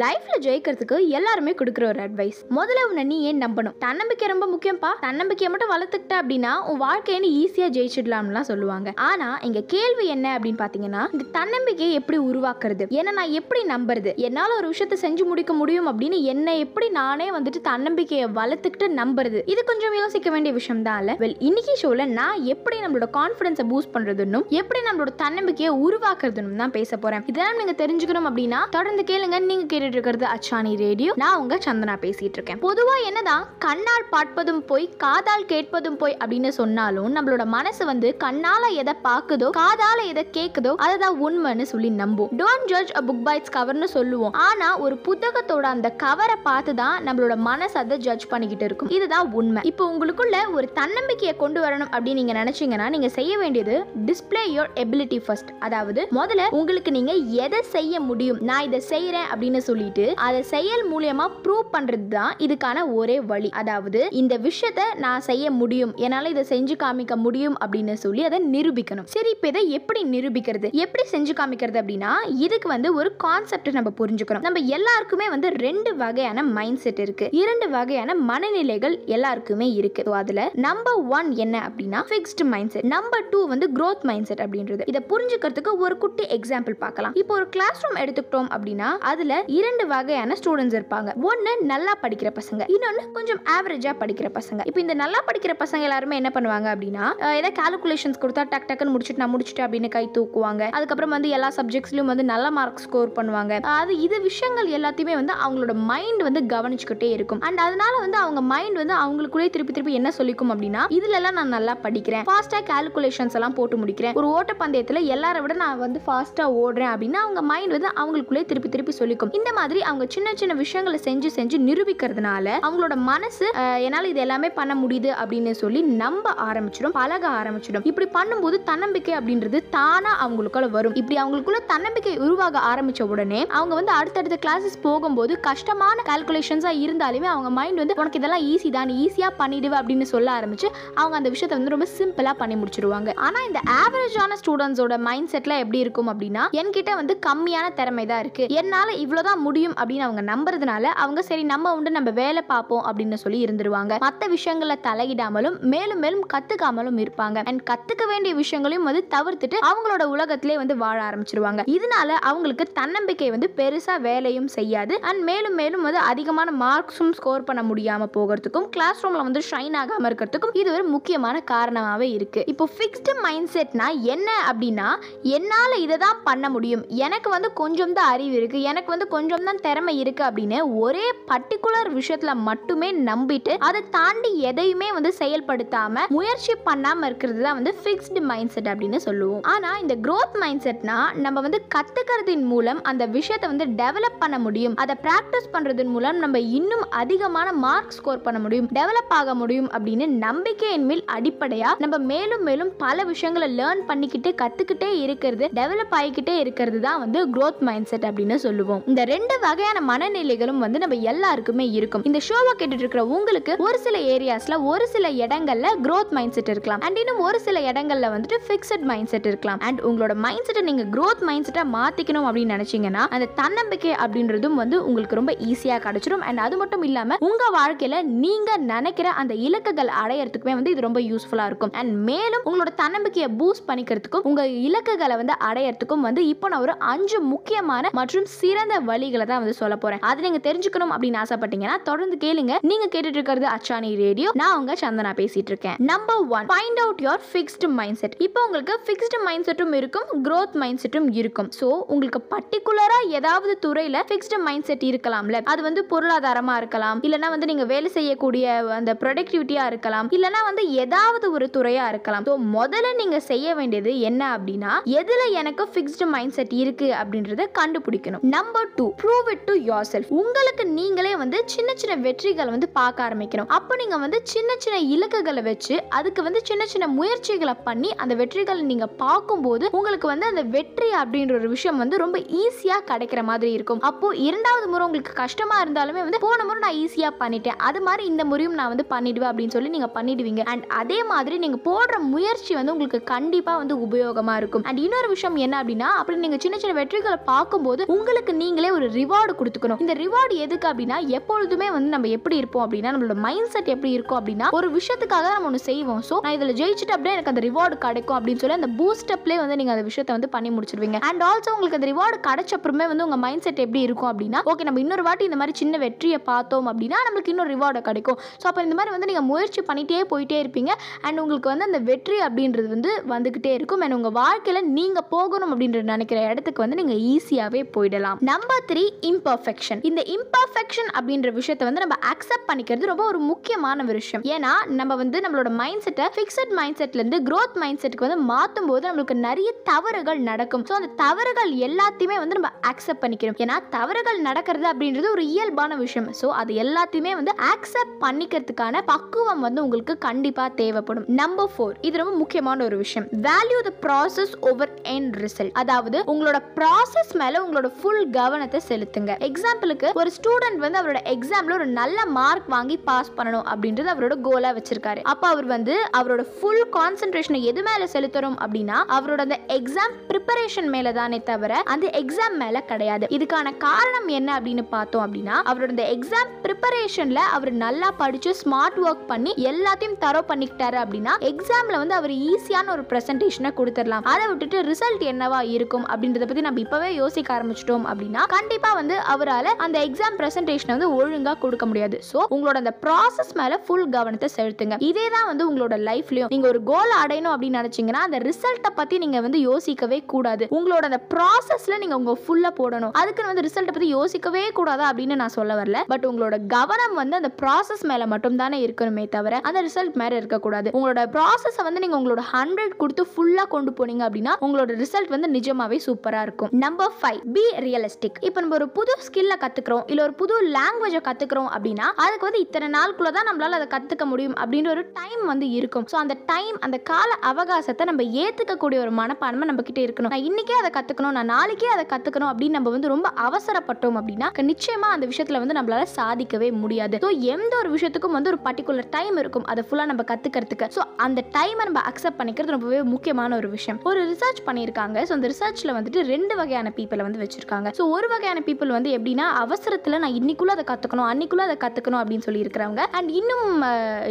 லைஃப்ல ஜெயிக்கிறதுக்கு எல்லாருமே கொடுக்குற ஒரு அட்வைஸ் முதல்ல உன்னை நீ ஏன் நம்பணும்? தன்னம்பிக்கை ரொம்ப முக்கியம்ப்பா தன்னம்பிக்கையை மட்டும் வளர்த்துக்கிட்ட அப்படின்னா உன் வாழ்க்கையை ஈஸியாக ஈஸியா ஜெயிச்சிடலாம்லாம் சொல்லுவாங்க. ஆனா இங்க கேள்வி என்ன அப்படின்னு பாத்தீங்கன்னா இந்த தன்னம்பிக்கையை எப்படி உருவாக்குறது? ஏன்னா நான் எப்படி நம்புறது? என்னால ஒரு விஷயத்த செஞ்சு முடிக்க முடியும் அப்படின்னு என்னை எப்படி நானே வந்துட்டு தன்னம்பிக்கையை வளர்த்துக்கிட்டு நம்புறது? இது கொஞ்சம் யோசிக்க வேண்டிய விஷயம் தான் இல்ல? வெல் இன்னைக்கு ஷோல நான் எப்படி நம்மளோட கான்ஃபிடன்ஸை பூஸ்ட் பண்றதுன்னும் எப்படி நம்மளோட தன்னம்பிக்கையை உருவாக்குறதுன்னு தான் பேச போறேன். இதெல்லாம் நீங்க தெரிஞ்சுக்கணும் அப்படின்னா தொடர்ந்து கேளுங்க. நீங்க கேட்டுட்டு இருக்கிறது அச்சானி ரேடியோ. நான் உங்க சந்தனா பேசிட்டு இருக்கேன் பொதுவா என்னதான் கண்ணால் பார்ப்பதும் போய் காதால் கேட்பதும் போய் அப்படின்னு சொன்னாலும் நம்மளோட மனசு வந்து கண்ணால எதை பார்க்குதோ காதால எதை கேட்குதோ அதுதான் உண்மைன்னு சொல்லி நம்பும். Don't judge a book by its கவர்னு சொல்லுவோம். ஆனா ஒரு புத்தகத்தோட அந்த கவரை பார்த்து தான் நம்மளோட மனசு அதை ஜட்ஜ் பண்ணிக்கிட்டு இருக்கும். இதுதான் உண்மை. இப்போ உங்களுக்குள்ள ஒரு தன்னம்பிக்கையை கொண்டு வரணும் அப்படின்னு நீங்க நினைச்சீங்கன்னா நீங்க செய்ய வேண்டியது டிஸ்பிளே யோர் எபிலிட்டி ஃபர்ஸ்ட் அதாவது முதல்ல உங்களுக்கு நீங்க எதை செய்ய முடியும்? நான் இதை செய்யறேன் அப்படின்னு சொல்லிட்டு அதை செயல் மூலியமா ப்ரூவ் பண்றது தான் இதுக்கான ஒரே வழி. அதாவது இந்த விஷயத்த நான் செய்ய முடியும் என்னால இதை செஞ்சு காமிக்க முடியும் அப்படின்னு சொல்லி அதை நிரூபிக்கணும். சரி இப்போ இதை எப்படி நிரூபிக்கிறது? எப்படி செஞ்சு காமிக்கிறது அப்படின்னா இதுக்கு வந்து ஒரு கான்செப்ட் நம்ம புரிஞ்சுக்கணும். நம்ம எல்லாருக்குமே வந்து ரெண்டு வகையான மைண்ட் செட் இருக்கு. இரண்டு வகையான மனநிலைகள் எல்லாருக்குமே இருக்கு. அதுல நம்பர் ஒன் என்ன அப்படின்னா fixed mind set number two வந்து குரோத் மைண்ட் செட் அப்படின்றது. இதை புரிஞ்சுக்கிறதுக்கு ஒரு குட்டி எக்ஸாம்பிள் பார்க்கலாம். இப்போ ஒரு கிளாஸ் ரூம் எடுத்துக்கிட்டோம் அப்படின்னா அதுல இரண்டு வகையான ஸ்டூடெண்ட்ஸ் இருப்பாங்க. ஒன்னு நல்லா படிக்கிற பசங்க இன்னொன்னு கொஞ்சம் ஆவரேஜா படிக்கிற பசங்க. இப்போ இந்த நல்லா படிக்கிற பசங்க எல்லாருமே என்ன பண்ணுவாங்க அப்படின்னா ஏதாவது கால்குலேஷன்ஸ் கொடுத்தா டக் டக்குன்னு முடிச்சுட்டு நான் முடிச்சுட்டு அப்படின்னு கை தூக்குவாங்க. அதுக்கப்புறம் வந்து எல்லா சப்ஜெக்ட்ஸ்லயும் வந்து நல்ல மார்க் ஸ்கோர் பண்ணுவாங்க. அது இது விஷயங்கள் எல்லாத்தையுமே வந்து அவங்களோட மைண்ட் வந்து கவனிச்சுக்கிட்டே இருக்கும். அண்ட் அதனால வந்து அவங்க மைண்ட் வந்து அவங்களுக்குள்ளே திருப்பி திருப்பி என்ன சொல்லிக்கும் அப்படின்னா இதுல எல்லாம் நான் நல்லா படிக்கிறேன். ஃபாஸ்டா கால்குலேஷன்ஸ் எல்லாம் போட்டு முடிக்கிறேன். ஒரு ஓட்டப்பந்தயத்தில் எல்லாரை விட நான் வந்து ஃபாஸ்டா ஓடுறேன் அப்படின்னா அவங்க மைண்ட் வந்து அவங்களுக்குள்ளே திருப்பி திருப்பி சொல்லிக்கும். இந்த மாதிரி அவங்க சின்ன சின்ன விஷயங்களை செஞ்சு செஞ்சு நிரூபிக்கிறதுனால அவங்களோட மனசு என்னால் இது எல்லாமே பண்ண முடியுது அப்படின்னு சொல்லி நம்ப ஆரம்பிச்சிடும் பழக ஆரம்பிச்சிடும். இப்படி பண்ணும்போது தன்னம்பிக்கை அப்படின்றது தானா அவங்களுக்குள்ள வரும். இப்படி அவங்களுக்குள்ள தன்னம்பிக்கை உருவாக ஆரம்பிச்ச உடனே அவங்க வந்து அடுத்தடுத்த கிளாஸஸ் போகும்போது கஷ்டமான கால்குலேஷன்ஸா இருந்தாலுமே அவங்க மைண்ட் வந்து உனக்கு இதெல்லாம் ஈஸி தான் ஈஸியா பண்ணிடுவ அப்படின்னு சொல்ல ஆரம்பிச்சு அவங்க அந்த விஷயத்தை வந்து ரொம்ப சிம்பிளா பண்ணி முடிச்சிருவாங்க. ஆனா இந்த ஆவரேஜான ஸ்டூடெண்ட்ஸோட மைண்ட் செட்ல எப்படி இருக்கும் அப்படின்னா என்கிட்ட வந்து கம்மியான திறமை தான் இருக்கு. என்னால இவ்வளவுதான் முடியும் அப்படின்னு அவங்க நம்புறதுனால அவங்க சரி நம்ம உண்டு நம்ம வேலை பார்ப்போம் அப்படின்னு சொல்லி இருந்துருவாங்க. மற்ற விஷயங்களை தலையிடாமலும் மேலும் மேலும் கத்துக்காமலும் இருப்பாங்க. அண்ட் கத்துக்க வேண்டிய விஷயங்களையும் வந்து தவிர்த்துட்டு அவங்களோட உலகத்திலே வந்து வாழ ஆரம்பிச்சிருவாங்க. இதனால அவங்களுக்கு தன்னம்பிக்கை வந்து பெருசா வேலையும் செய்யாது. அண்ட் மேலும் மேலும் வந்து அதிகமான மார்க்ஸும் ஸ்கோர் பண்ண முடியாம போகிறதுக்கும் கிளாஸ் ரூம்ல வந்து ஷைன் ஆகாம இருக்கிறதுக்கும் இது ஒரு முக்கியமான காரணமாவே இருக்கு. இப்போ ஃபிக்ஸ்டு மைண்ட் செட்னா என்ன அப்படின்னா என்னால இதை தான் பண்ண முடியும். எனக்கு வந்து கொஞ்சம் தான் அறிவு இருக்கு. எனக்கு வந்து கொஞ்சம் கொஞ்சம் தான் திறமை இருக்கு அப்படின்னு ஒரே பர்டிகுலர் விஷயத்துல மட்டுமே நம்பிட்டு அதை தாண்டி எதையுமே வந்து செயல்படுத்தாம முயற்சி பண்ணாம இருக்கிறது தான் வந்து ஃபிக்ஸ்டு மைண்ட் செட் அப்படின்னு சொல்லுவோம். ஆனா இந்த க்ரோத் மைண்ட் செட்னா நம்ம வந்து கத்துக்கிறதின் மூலம் அந்த விஷயத்தை வந்து டெவலப் பண்ண முடியும். அதை பிராக்டிஸ் பண்றதன் மூலம் நம்ம இன்னும் அதிகமான மார்க் ஸ்கோர் பண்ண முடியும். டெவலப் ஆக முடியும் அப்படின்னு நம்பிக்கையின் மேல் அடிப்படையா நம்ம மேலும் மேலும் பல விஷயங்களை லேர்ன் பண்ணிக்கிட்டே கத்துக்கிட்டே இருக்கிறது டெவலப் ஆகிக்கிட்டே இருக்கிறது தான் வந்து க்ரோத் மைண்ட் செட் அப்படின்னு சொல்லுவோம். இந்த ரெண்டு வகையான மனநிலைகளும் வந்து நம்ம எல்லாருக்குமே இருக்கும். இந்த ஷோவை கேட்டுட்டு இருக்கிற உங்களுக்கு ஒரு சில ஏரியாஸ்ல ஒரு சில இடங்கள்ல க்ரோத் மைண்ட் செட் இருக்கலாம். அண்ட் இன்னும் ஒரு சில இடங்கள்ல வந்துட்டு ஃபிக்ஸட் மைண்ட் செட் இருக்கலாம். அண்ட் உங்களோட மைண்ட் செட்டை நீங்க க்ரோத் மைண்ட் செட்டை மாத்திக்கணும் அப்படின்னு நினைச்சீங்கன்னா அந்த தன்னம்பிக்கை அப்படின்றதும் வந்து உங்களுக்கு ரொம்ப ஈஸியா கிடைச்சிடும் அண்ட் அது மட்டும் இல்லாம உங்க வாழ்க்கையில நீங்க நினைக்கிற அந்த இலக்குகள் அடையறதுக்குமே வந்து இது ரொம்ப யூஸ்ஃபுல்லா இருக்கும். அண்ட் மேலும் உங்களோட தன்னம்பிக்கையை பூஸ்ட் பண்ணிக்கிறதுக்கும் உங்க இலக்குகளை வந்து அடையறதுக்கும் வந்து இப்போ நான் ஒரு அஞ்சு முக்கியமான மற்றும் சிறந்த வழி செய்திகளை தான் வந்து சொல்ல போறேன். அதை நீங்க தெரிஞ்சுக்கணும் அப்படின்னு ஆசைப்பட்டீங்கன்னா தொடர்ந்து கேளுங்க. நீங்க கேட்டுட்டு இருக்கிறது அச்சானி ரேடியோ. நான் உங்க சந்தனா பேசிட்டு இருக்கேன் number one find out your fixed mindset இப்போ உங்களுக்கு ஃபிக்ஸ்டு மைண்ட் செட்டும் இருக்கும் க்ரோத் மைண்ட் செட்டும் இருக்கும். ஸோ உங்களுக்கு பர்டிகுலரா ஏதாவது துறையில ஃபிக்ஸ்டு மைண்ட் செட் இருக்கலாம்ல. அது வந்து பொருளாதாரமா இருக்கலாம். இல்லைன்னா வந்து நீங்க வேலை செய்யக்கூடிய அந்த ப்ரொடக்டிவிட்டியா இருக்கலாம். இல்லைன்னா வந்து ஏதாவது ஒரு துறையா இருக்கலாம். ஸோ முதல்ல நீங்க செய்ய வேண்டியது என்ன அப்படின்னா எதுல எனக்கு ஃபிக்ஸ்டு மைண்ட் செட் இருக்கு அப்படின்றத கண்டுபிடிக்கணும். Number two prove it to yourself உங்களுக்கு நீங்களே வந்து சின்ன சின்ன வெற்றிகளை வந்து பார்க்க ஆரம்பிக்கணும். அப்போ நீங்கள் வந்து சின்ன சின்ன இலக்குகளை வச்சு அதுக்கு வந்து சின்ன சின்ன முயற்சிகளை பண்ணி அந்த வெற்றிகளை நீங்கள் பார்க்கும்போது உங்களுக்கு வந்து அந்த வெற்றி அப்படின்ற ஒரு விஷயம் வந்து ரொம்ப ஈஸியாக கிடைக்கிற மாதிரி இருக்கும். அப்போ இரண்டாவது முறை உங்களுக்கு கஷ்டமாக இருந்தாலுமே வந்து போன முறை நான் ஈஸியாக பண்ணிட்டேன். அது மாதிரி இந்த முறையும் நான் வந்து பண்ணிடுவேன் அப்படின்னு சொல்லி நீங்கள் பண்ணிடுவீங்க. அண்ட் அதே மாதிரி நீங்கள் போடுற முயற்சி வந்து உங்களுக்கு கண்டிப்பாக வந்து உபயோகமாக இருக்கும். அண்ட் இன்னொரு விஷயம் என்ன அப்படின்னா அப்படி நீங்கள் சின்ன சின்ன வெற்றிகளை பார்க்கும்போது உங்களுக்கு நீங்களே ஒரு ரிவார்டு கொடுத்துக்கணும். இந்த ரிவார்டு எதுக்கு அப்படின்னா எப்பொழுதுமே வந்து நம்ம எப்படி இருப்போம் அப்படின்னா நம்மளோட மைண்ட் செட் எப்படி இருக்கும் அப்படின்னா ஒரு விஷயத்துக்காக நம்ம ஒன்று செய்வோம். ஸோ நான் இதில் ஜெயிச்சுட்டு அப்படியே எனக்கு அந்த ரிவார்டு கிடைக்கும் அப்படின்னு சொல்லி அந்த பூஸ்டப்லேயே வந்து நீங்கள் அந்த விஷயத்தை வந்து பண்ணி முடிச்சிருவீங்க. அண்ட் ஆல்சோ உங்களுக்கு அந்த ரிவார்டு கிடைச்ச அப்புறமே வந்து உங்கள் மைண்ட் செட் எப்படி இருக்கும் அப்படின்னா ஓகே நம்ம இன்னொரு வாட்டி இந்த மாதிரி சின்ன வெற்றியை பார்த்தோம் அப்படின்னா நம்மளுக்கு இன்னொரு ரிவார்டு கிடைக்கும். ஸோ அப்போ இந்த மாதிரி வந்து நீங்கள் முயற்சி பண்ணிகிட்டே போயிட்டே இருப்பீங்க. அண்ட் உங்களுக்கு வந்து அந்த வெற்றி அப்படின்றது வந்து வந்துக்கிட்டே இருக்கும். அண்ட் உங்கள் வாழ்க்கையில் நீங்கள் போகணும் அப்படின்ற நினைக்கிற இடத்துக்கு வந்து நீங்கள் ஈஸியாகவே போயிடலாம். நம்பர் த்ரீ இம்பர்ஃபெக்ஷன் இந்த இம்பர்ஃபெக்ஷன் அப்படின்ற விஷயத்தை வந்து நம்ம அக்செப்ட் பண்ணிக்கிறது ரொம்ப ஒரு முக்கியமான ஒரு விஷயம். ஏன்னா நம்ம வந்து நம்மளோட மைண்ட் செட்டை ஃபிக்ஸட் மைண்ட் செட்லேருந்து க்ரோத் மைண்ட் செட்டுக்கு வந்து மாற்றும் போது நம்மளுக்கு நிறைய தவறுகள் நடக்கும். ஸோ அந்த தவறுகள் எல்லாத்தையுமே வந்து நம்ம அக்செப்ட் பண்ணிக்கிறோம். ஏன்னா தவறுகள் நடக்கிறது அப்படின்றது ஒரு இயல்பான விஷயம். ஸோ அது எல்லாத்தையுமே வந்து அக்செப்ட் பண்ணிக்கிறதுக்கான பக்குவம் வந்து உங்களுக்கு கண்டிப்பாக தேவைப்படும். நம்பர் ஃபோர் இது ரொம்ப முக்கியமான ஒரு விஷயம். Value the process over N result அதாவது உங்களோட ப்ராசஸ் மேலே உங்களோட ஃபுல் கவனத்தை செலுத்துங்க. எக்ஸாம்பிளுக்கு ஒரு ஸ்டூடெண்ட் வந்து அவரோட எக்ஸாம்ல ஒரு நல்ல மார்க் வாங்கி பாஸ் பண்ணணும் அப்படின்றது அவரோட கோலா வச்சிருக்காரு. அப்போ அவர் வந்து அவரோட ஃபுல் கான்சென்ட்ரேஷனை எது மேல செலுத்துறோம் அப்படின்னா அவரோட அந்த எக்ஸாம் ப்ரிப்பரேஷன் மேல தானே தவிர அந்த எக்ஸாம் மேல கிடையாது. இதுக்கான காரணம் என்ன அப்படின்னு பார்த்தோம் அப்படின்னா அவரோட இந்த எக்ஸாம் ப்ரிப்பரேஷன்ல அவர் நல்லா படிச்சு ஸ்மார்ட் ஒர்க் பண்ணி எல்லாத்தையும் தரோ பண்ணிக்கிட்டாரு அப்படின்னா எக்ஸாம்ல வந்து அவர் ஈஸியான ஒரு ப்ரெசன்டேஷனை கொடுத்துடலாம். அதை விட்டுட்டு ரிசல்ட் என்னவா இருக்கும் அப்படின்றத பத்தி நம்ம இப்பவே யோசிக்க ஆரம்பிச்சிட்டோம் அப்படின்னா கண்டிப்பாக வந்து அவரால் அந்த எக்ஸாம் ப்ரெசன்டேஷனை வந்து ஒழுங்காக கொடுக்க முடியாது. ஸோ உங்களோட அந்த ப்ராசஸ் மேலே ஃபுல் கவனத்தை செலுத்துங்க. இதே தான் வந்து உங்களோட லைஃப்லையும் நீங்கள் ஒரு கோல் அடையணும் அப்படின்னு நினச்சிங்கன்னா அந்த ரிசல்ட்டை பற்றி நீங்கள் வந்து யோசிக்கவே கூடாது. உங்களோட அந்த ப்ராசஸில் நீங்கள் உங்கள் ஃபுல்லாக போடணும். அதுக்குன்னு வந்து ரிசல்ட்டை பற்றி யோசிக்கவே கூடாது அப்படின்னு நான் சொல்ல வரல. பட் உங்களோட கவனம் வந்து அந்த ப்ராசஸ் மேலே மட்டும் தானே இருக்கணுமே தவிர அந்த ரிசல்ட் மேலே இருக்கக்கூடாது. உங்களோட ப்ராசஸை வந்து நீங்கள் உங்களோட ஹண்ட்ரட் கொடுத்து ஃபுல்லாக கொண்டு போனீங்க அப்படின்னா உங்களோட ரிசல்ட் வந்து நிஜமாவே சூப்பராக இருக்கும். நம்பர் ஃபைவ் பி ரியலிஸ்டிக் இப்போ நம்ம ஒரு புது ஸ்கில்ல கத்துக்கிறோம் இல்ல ஒரு புது லாங்குவேஜை கத்துக்கிறோம் அப்படின்னா அதுக்கு வந்து இத்தனை நாளுக்குள்ள தான் நம்மளால அதை கத்துக்க முடியும் அப்படின்ற ஒரு டைம் வந்து இருக்கும். ஸோ அந்த டைம் அந்த கால அவகாசத்தை நம்ம ஏத்துக்கக்கூடிய ஒரு மனப்பான்மை நம்ம கிட்ட இருக்கணும். நான் இன்னைக்கே அதை கத்துக்கணும் நான் நாளைக்கே அதை கத்துக்கணும் அப்படின்னு நம்ம வந்து ரொம்ப அவசரப்பட்டோம் அப்படின்னா நிச்சயமா அந்த விஷயத்துல வந்து நம்மளால சாதிக்கவே முடியாது. ஸோ எந்த ஒரு விஷயத்துக்கும் வந்து ஒரு பர்டிகுலர் டைம் இருக்கும் அதை ஃபுல்லா நம்ம கத்துக்கிறதுக்கு. ஸோ அந்த டைமை நம்ம அக்செப்ட் பண்ணிக்கிறது ரொம்பவே முக்கியமான ஒரு விஷயம். ஒரு ரிசர்ச் பண்ணியிருக்காங்க. ஸோ அந்த ரிசர்ச்ல வந்துட்டு ரெண்டு வகையான பீப்பிளை வந்து வச்சிருக்காங்க. ஸோ ஒரு மாதிரியான பீப்புள் வந்து எப்படின்னா அவசரத்தில் நான் இன்னைக்குள்ளே அதை கற்றுக்கணும் அன்னைக்குள்ளே அதை கற்றுக்கணும் அப்படின்னு சொல்லி இருக்கிறவங்க அண்ட் இன்னும்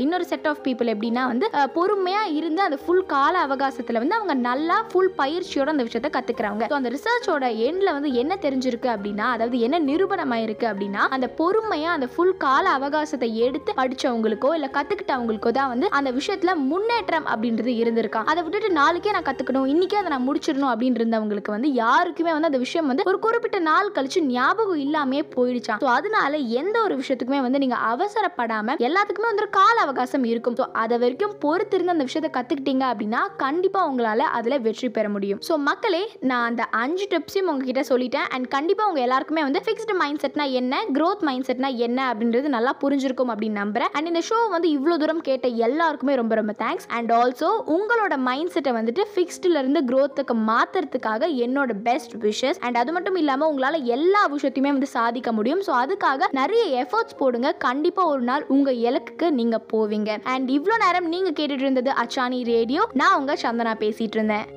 இன்னொரு செட் ஆஃப் பீப்புள் எப்படின்னா வந்து பொறுமையாக இருந்து அந்த ஃபுல் கால அவகாசத்தில் வந்து அவங்க நல்லா ஃபுல் பயிற்சியோட அந்த விஷயத்தை கற்றுக்குறாங்க ஸோ அந்த ரிசர்ச்சோட எண்டில் வந்து என்ன தெரிஞ்சிருக்கு அப்படின்னா அதாவது என்ன நிரூபணமாயிருக்கு அப்படின்னா அந்த பொறுமையாக அந்த ஃபுல் கால அவகாசத்தை எடுத்து படித்தவங்களுக்கோ இல்லை கற்றுக்கிட்டவங்களுக்கோ தான் வந்து அந்த விஷயத்தில் முன்னேற்றம் அப்படின்றது இருந்திருக்கான் அதை விட்டுட்டு நாளைக்கே நான் கற்றுக்கணும் இன்னைக்கே அதை நான் முடிச்சிடணும் அப்படின்னு இருந்தவங்களுக்கு வந்து யாருக்குமே வந்து அந்த விஷயம் வந்து ஒரு குறிப்பிட்ட நாள் கழிச்சு ஞாபகம் இல்லாமே போயிடுச்சான் ஸோ அதனால எந்த ஒரு விஷயத்துக்குமே வந்து நீங்க அவசரப்படாம எல்லாத்துக்குமே வந்து ஒரு கால அவகாசம் இருக்கும். ஸோ அதை வரைக்கும் பொறுத்திருந்து அந்த விஷயத்தை கத்துக்கிட்டீங்க அப்படின்னா கண்டிப்பா உங்களால அதுல வெற்றி பெற முடியும். ஸோ மக்களே நான் அந்த அஞ்சு டிப்ஸையும் உங்ககிட்ட சொல்லிட்டேன். அண்ட் கண்டிப்பா உங்க எல்லாருக்குமே வந்து ஃபிக்ஸ்டு மைண்ட் செட்னா என்ன க்ரோத் மைண்ட் செட்னா என்ன அப்படின்றது நல்லா புரிஞ்சிருக்கும் அப்படின்னு நம்புறேன். அண்ட் இந்த ஷோ வந்து இவ்வளோ தூரம் கேட்ட எல்லாருக்குமே ரொம்ப ரொம்ப தேங்க்ஸ் அண்ட் ஆல்சோ உங்களோட மைண்ட் செட்டை வந்துட்டு ஃபிக்ஸ்டுல இருந்து க்ரோத்துக்கு மாத்துறதுக்காக என்னோட பெஸ்ட் விஷஸ் அண்ட் அது மட்டும் இல்லாமல் உங்களால் எல்லா விஷயத்தையுமே வந்து சாதிக்க முடியும். ஸோ அதுக்காக நிறைய எஃபர்ட்ஸ் போடுங்க. கண்டிப்பாக ஒரு நாள் உங்கள் இலக்குக்கு நீங்கள் போவீங்க. அண்ட் இவ்வளோ நேரம் நீங்கள் கேட்டுட்டு இருந்தது அச்சானி ரேடியோ. நான் உங்கள் சந்தனா பேசிட்டு இருந்தேன்.